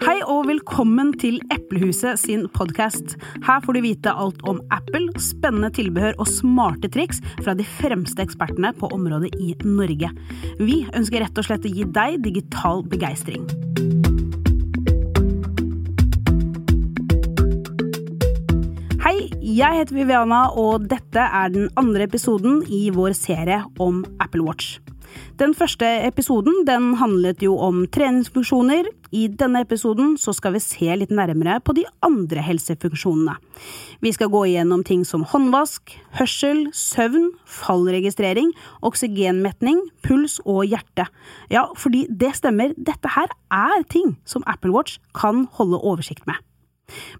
Hei og velkommen til Eplehuset sin podkast. Her får du vite alt om Apple, spennende tilbehør og smarte triks fra de fremste ekspertene på området i Norge. Vi ønsker rett og slett å gi deg digital begeistring. Hei, jeg heter Viviana, og dette er den andre episoden i vår serie om Apple Watch. Den første episoden den handlet jo om treningsfunksjoner. I denne episoden så skal vi se litt nærmere på de andre helsefunksjonene. Vi skal gå igjennom ting som håndvask, hørsel, søvn, fallregistrering, oksygenmetning, puls og hjerte. Ja, fordi det stemmer, dette her er ting som Apple Watch kan holde oversikt med.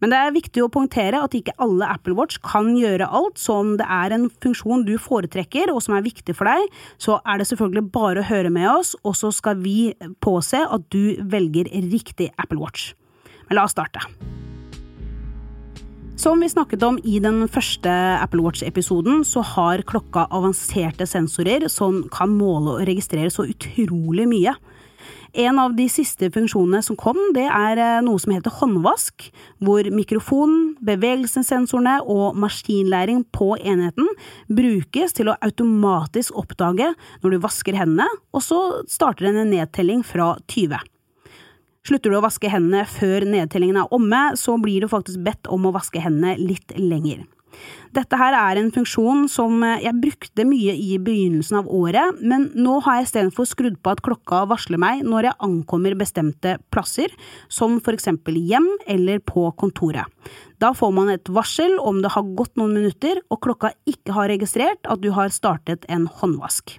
Men det er viktig å poengtere at ikke alle Apple Watch kan gjøre alt, så om det er en funksjon du foretrekker og som er viktig for deg, så er det selvfølgelig bare å høre med oss, og så skal vi påse at du velger riktig Apple Watch. Men la oss starte. Som vi snakket om i den første Apple Watch-episoden, så har klokka avanserte sensorer som kan måle og registrere så utrolig mye. En av de siste funksjonene som kom, det er eh, noe som heter håndvask, hvor mikrofonen, bevegelsessensorene og maskinlæring på enheten brukes til å automatisk oppdage når du vasker hendene, og så starter den en nedtelling fra 20. Slutter du å vaske hendene før nedtellingen er omme, så blir du faktisk bedt om å vaske hendene litt lenger. Dette her er en funksjon som eh, jeg brukte mye i begynnelsen av året, men nå har jeg istedenfor skrudd på at klokka varsler meg når jeg ankommer bestemte plasser, som for eksempel hjem eller på kontoret. Da får man et varsel om det har gått noen minutter og klokka ikke har registrert at du har startet en håndvask.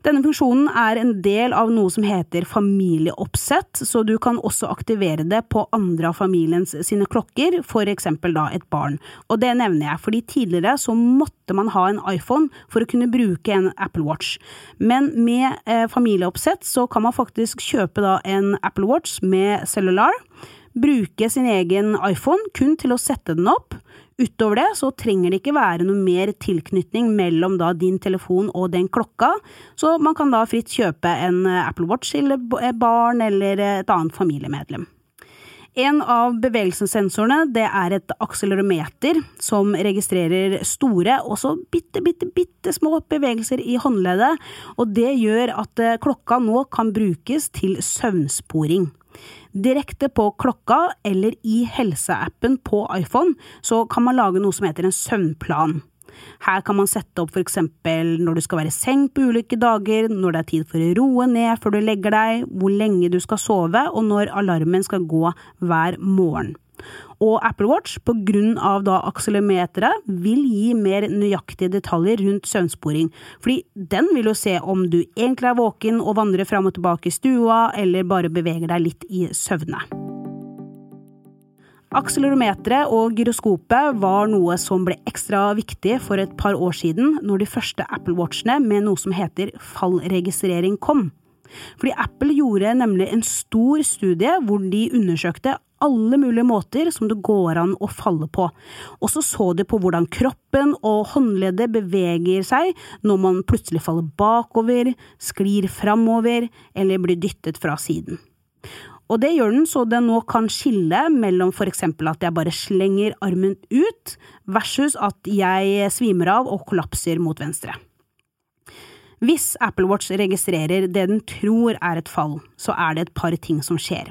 Denne funksjonen er en del av noe som heter familieoppsett, så du kan også aktivere det på andre av familiens sine klokker, for eksempel da et barn. Og det nevner jeg, fordi tidligere så måtte man ha en iPhone for å kunne bruke en Apple Watch. Men med eh, familieoppsett så kan man faktisk kjøpe da en Apple Watch med cellular, bruke sin egen iPhone kun til å sette den opp, Utover det så trenger det ikke være noe mer tilknytning mellom da din telefon og den klokka, så man kan da fritt kjøpe en eh, Apple Watch til barn eller et annet familiemedlem. En av bevegelsessensorene det er et akselerometer som registrerer store, også bitte, bitte, bitte små bevegelser i håndleddet, og det gjør at eh, klokka nå kan brukes til søvnsporing. Direkte på klokka eller i helseappen på iPhone så kan man lage noe som heter en søvnplan. Her kan man sette opp for eksempel når du skal være i seng på ulike dager, når det er tid for å roe ned før du legger deg, hvor lenge du skal sove, og når alarmen skal gå hver morgen og Apple Watch, da akselerometeret, vil gi mer nøyaktige detaljer rundt søvnsporing, fordi den vil jo se om du egentlig er våken og vandrer fram og tilbake i stua, eller bare beveger deg litt i søvne. Akselerometeret og gyroskopet var noe som ble ekstra viktig for et par år siden, når de første Apple Watchene med noe som heter fallregistrering kom. Fordi Apple gjorde nemlig en stor studie hvor de undersøkte alle mulige måter som det går an å falle på, og så så de på hvordan kroppen og håndleddet beveger seg når man plutselig faller bakover, sklir framover eller blir dyttet fra siden. Og det gjør den så den nå kan skille mellom for eksempel at jeg bare slenger armen ut, versus at jeg svimer av og kollapser mot venstre. Hvis Apple Watch registrerer det den tror er et fall, så er det et par ting som skjer.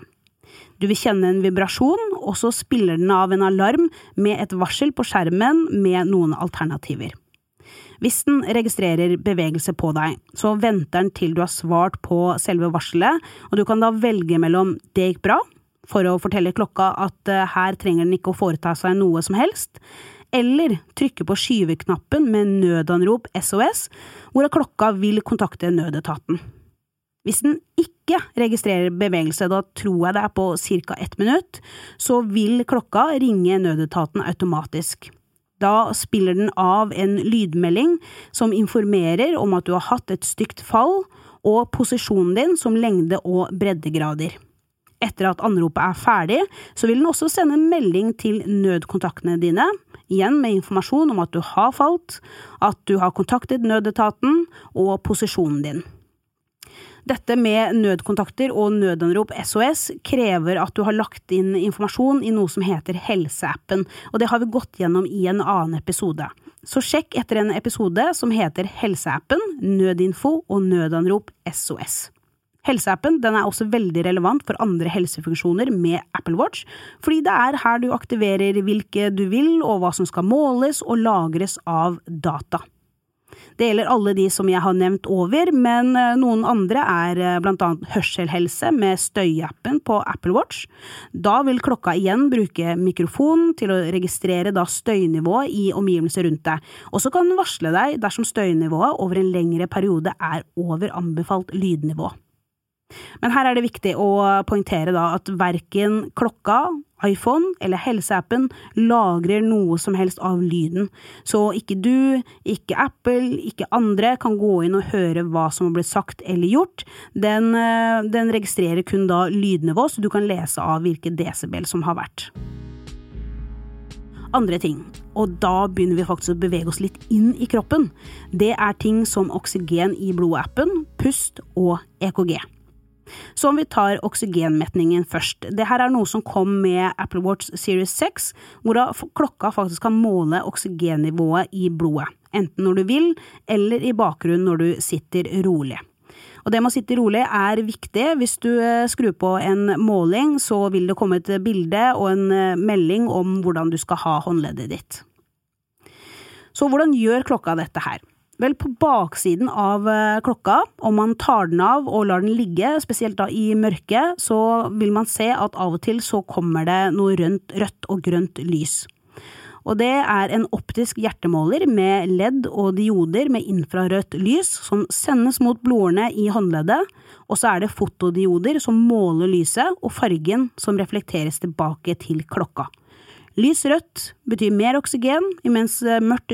Du vil kjenne en vibrasjon, og så spiller den av en alarm med et varsel på skjermen med noen alternativer. Hvis den registrerer bevegelse på deg, så venter den til du har svart på selve varselet, og du kan da velge mellom det gikk bra, for å fortelle klokka at eh, her trenger den ikke å foreta seg noe som helst, eller trykke på skyveknappen med nødanrop SOS, hvor klokka vil kontakte nødetaten. Hvis den ikke registrerer bevegelse, da tror jeg det er på ca. ett minutt, så vil klokka ringe nødetaten automatisk. Da spiller den av en lydmelding som informerer om at du har hatt et stygt fall, og posisjonen din som lengde- og breddegrader. Etter at anropet er ferdig, så vil den også sende en melding til nødkontaktene dine, igjen med informasjon om at du har falt, at du har kontaktet nødetaten, og posisjonen din. Dette med nødkontakter og nødanrop SOS krever at du har lagt inn informasjon i noe som heter Helseappen, og det har vi gått gjennom i en annen episode. Så sjekk etter en episode som heter Helseappen, nødinfo og nødanrop SOS. Helseappen er også veldig relevant for andre helsefunksjoner med Apple Watch, fordi det er her du aktiverer hvilke du vil og hva som skal måles og lagres av data. Det gjelder alle de som jeg har nevnt over, men eh, noen andre er eh, blant annet hørselhelse med støyappen på Apple Watch. Da vil klokka igjen bruke mikrofonen til å registrere støynivået i omgivelser rundt deg, og så kan den varsle deg dersom støynivået over en lengre periode er over anbefalt lydnivå. Men her er det viktig å poengtere at verken klokka, iPhone eller helseappen lagrer noe som helst av lyden, så ikke du, ikke Apple, ikke andre kan gå inn og høre hva som har blitt sagt eller gjort. Den, eh, den registrerer kun da lydnivå, så du kan lese av hvilke desibel som har vært. Andre ting, og da begynner vi faktisk å bevege oss litt inn i kroppen. Det er ting som oksygen i blodappen, pust og EKG. Så om vi tar oksygenmetningen først. Det her er noe som kom med Apple Watch Series 6, hvor klokka faktisk kan måle oksygennivået i blodet. Enten når du vil, eller i bakgrunnen når du sitter rolig. Og det med å sitte rolig er viktig. Hvis du eh, skrur på en måling, så vil det komme et bilde og en eh, melding om hvordan du skal ha håndleddet ditt. Så hvordan gjør klokka dette her? Vel, på baksiden av eh, klokka, om man tar den av og lar den ligge, spesielt da i mørket, så vil man se at av og til så kommer det noe rønt, rødt og grønt lys. Og det er en optisk hjertemåler med ledd og dioder med infrarødt lys som sendes mot blodårene i håndleddet, og så er det fotodioder som måler lyset og fargen som reflekteres tilbake til klokka. Lys rødt betyr mer oksygen, mens mørkt mørkt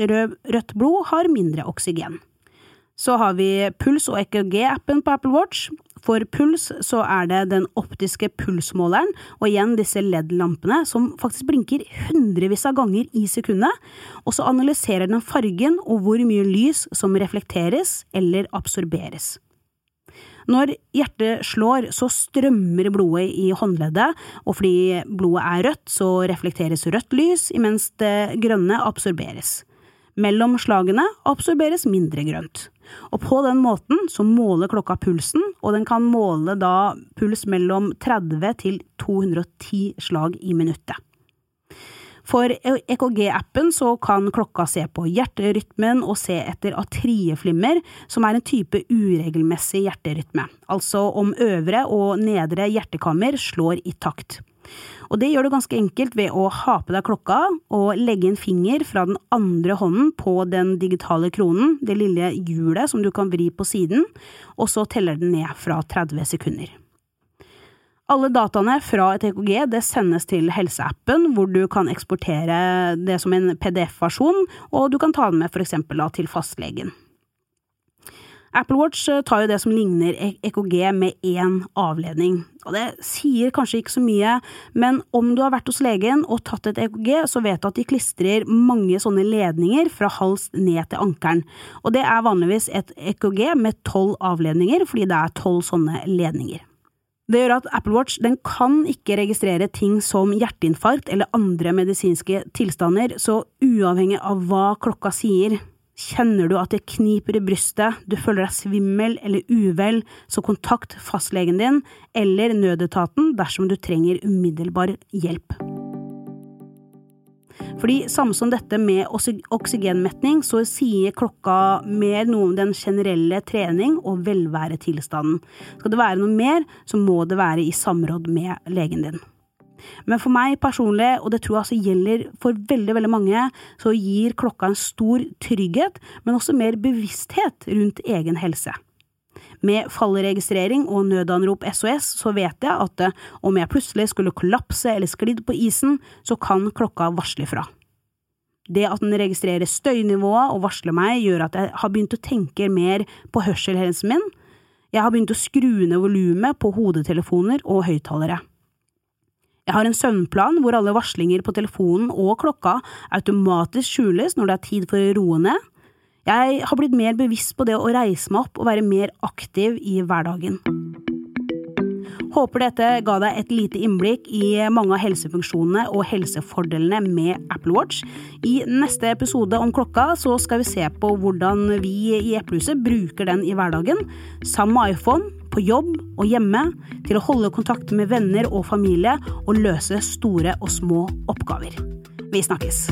rødt blod har mindre oksygen. Så har vi puls- og EKG-appen på Apple Watch. For puls så er det den optiske pulsmåleren, og igjen disse LED-lampene som faktisk blinker hundrevis av ganger i sekundet, og så analyserer den fargen og hvor mye lys som reflekteres eller absorberes. Når hjertet slår, så strømmer blodet i håndleddet, og fordi blodet er rødt, så reflekteres rødt lys, imens det grønne absorberes. Mellom slagene absorberes mindre grønt. Og på den måten så måler klokka pulsen, og den kan måle da puls mellom 30 til 210 slag i minuttet. For EKG-appen så kan klokka se på hjerterytmen og se etter atrieflimmer, som er en type uregelmessig hjerterytme, altså om øvre og nedre hjertekammer slår i takt. Og det gjør du ganske enkelt ved å ha på deg klokka og legge en finger fra den andre hånden på den digitale kronen, det lille hjulet som du kan vri på siden, og så teller den ned fra 30 sekunder. Alle dataene fra et EKG det sendes til helseappen, hvor du kan eksportere det som en PDF-versjon, og du kan ta den med eksempel til fastlegen. Apple Watch eh, tar jo det som ligner EKG med én avledning, og det sier kanskje ikke så mye, men om du har vært hos legen og tatt et EKG, så vet du at de klistrer mange sånne ledninger fra hals ned til ankelen, og det er vanligvis et EKG med tolv avledninger, fordi det er tolv sånne ledninger. Det gjør at Apple Watch den kan ikke registrere ting som hjerteinfarkt eller andre medisinske tilstander, så uavhengig av hva klokka sier, kjenner du at det kniper i brystet, du føler deg svimmel eller uvel, så kontakt fastlegen din eller nødetaten dersom du trenger umiddelbar hjelp. Fordi samme som dette med oksygenmetning, så sier klokka mer noe om den generelle trening og velværetilstanden. Skal det være noe mer, så må det være i samråd med legen din. Men for meg personlig, og det tror jeg altså gjelder for veldig veldig mange, så gir klokka en stor trygghet, men også mer bevissthet rundt egen helse. Med fallregistrering og nødanrop SOS så vet jeg at eh, om jeg plutselig skulle kollapse eller sklidd på isen, så kan klokka varsle fra. Det at den registrerer støynivået og varsler meg, gjør at jeg har begynt å tenke mer på hørselhelsen min. Jeg har begynt å skru ned volumet på hodetelefoner og høyttalere. Jeg har en søvnplan hvor alle varslinger på telefonen og klokka automatisk skjules når det er tid for å roe ned. Jeg har blitt mer bevisst på det å reise meg opp og være mer aktiv i hverdagen. Håper dette ga deg et lite innblikk i mange av helsefunksjonene og helsefordelene med Apple Watch. I neste episode om klokka så skal vi se på hvordan vi i Eplehuset bruker den i hverdagen, sammen med iPhone, på jobb og hjemme, til å holde kontakt med venner og familie og løse store og små oppgaver. Vi snakkes!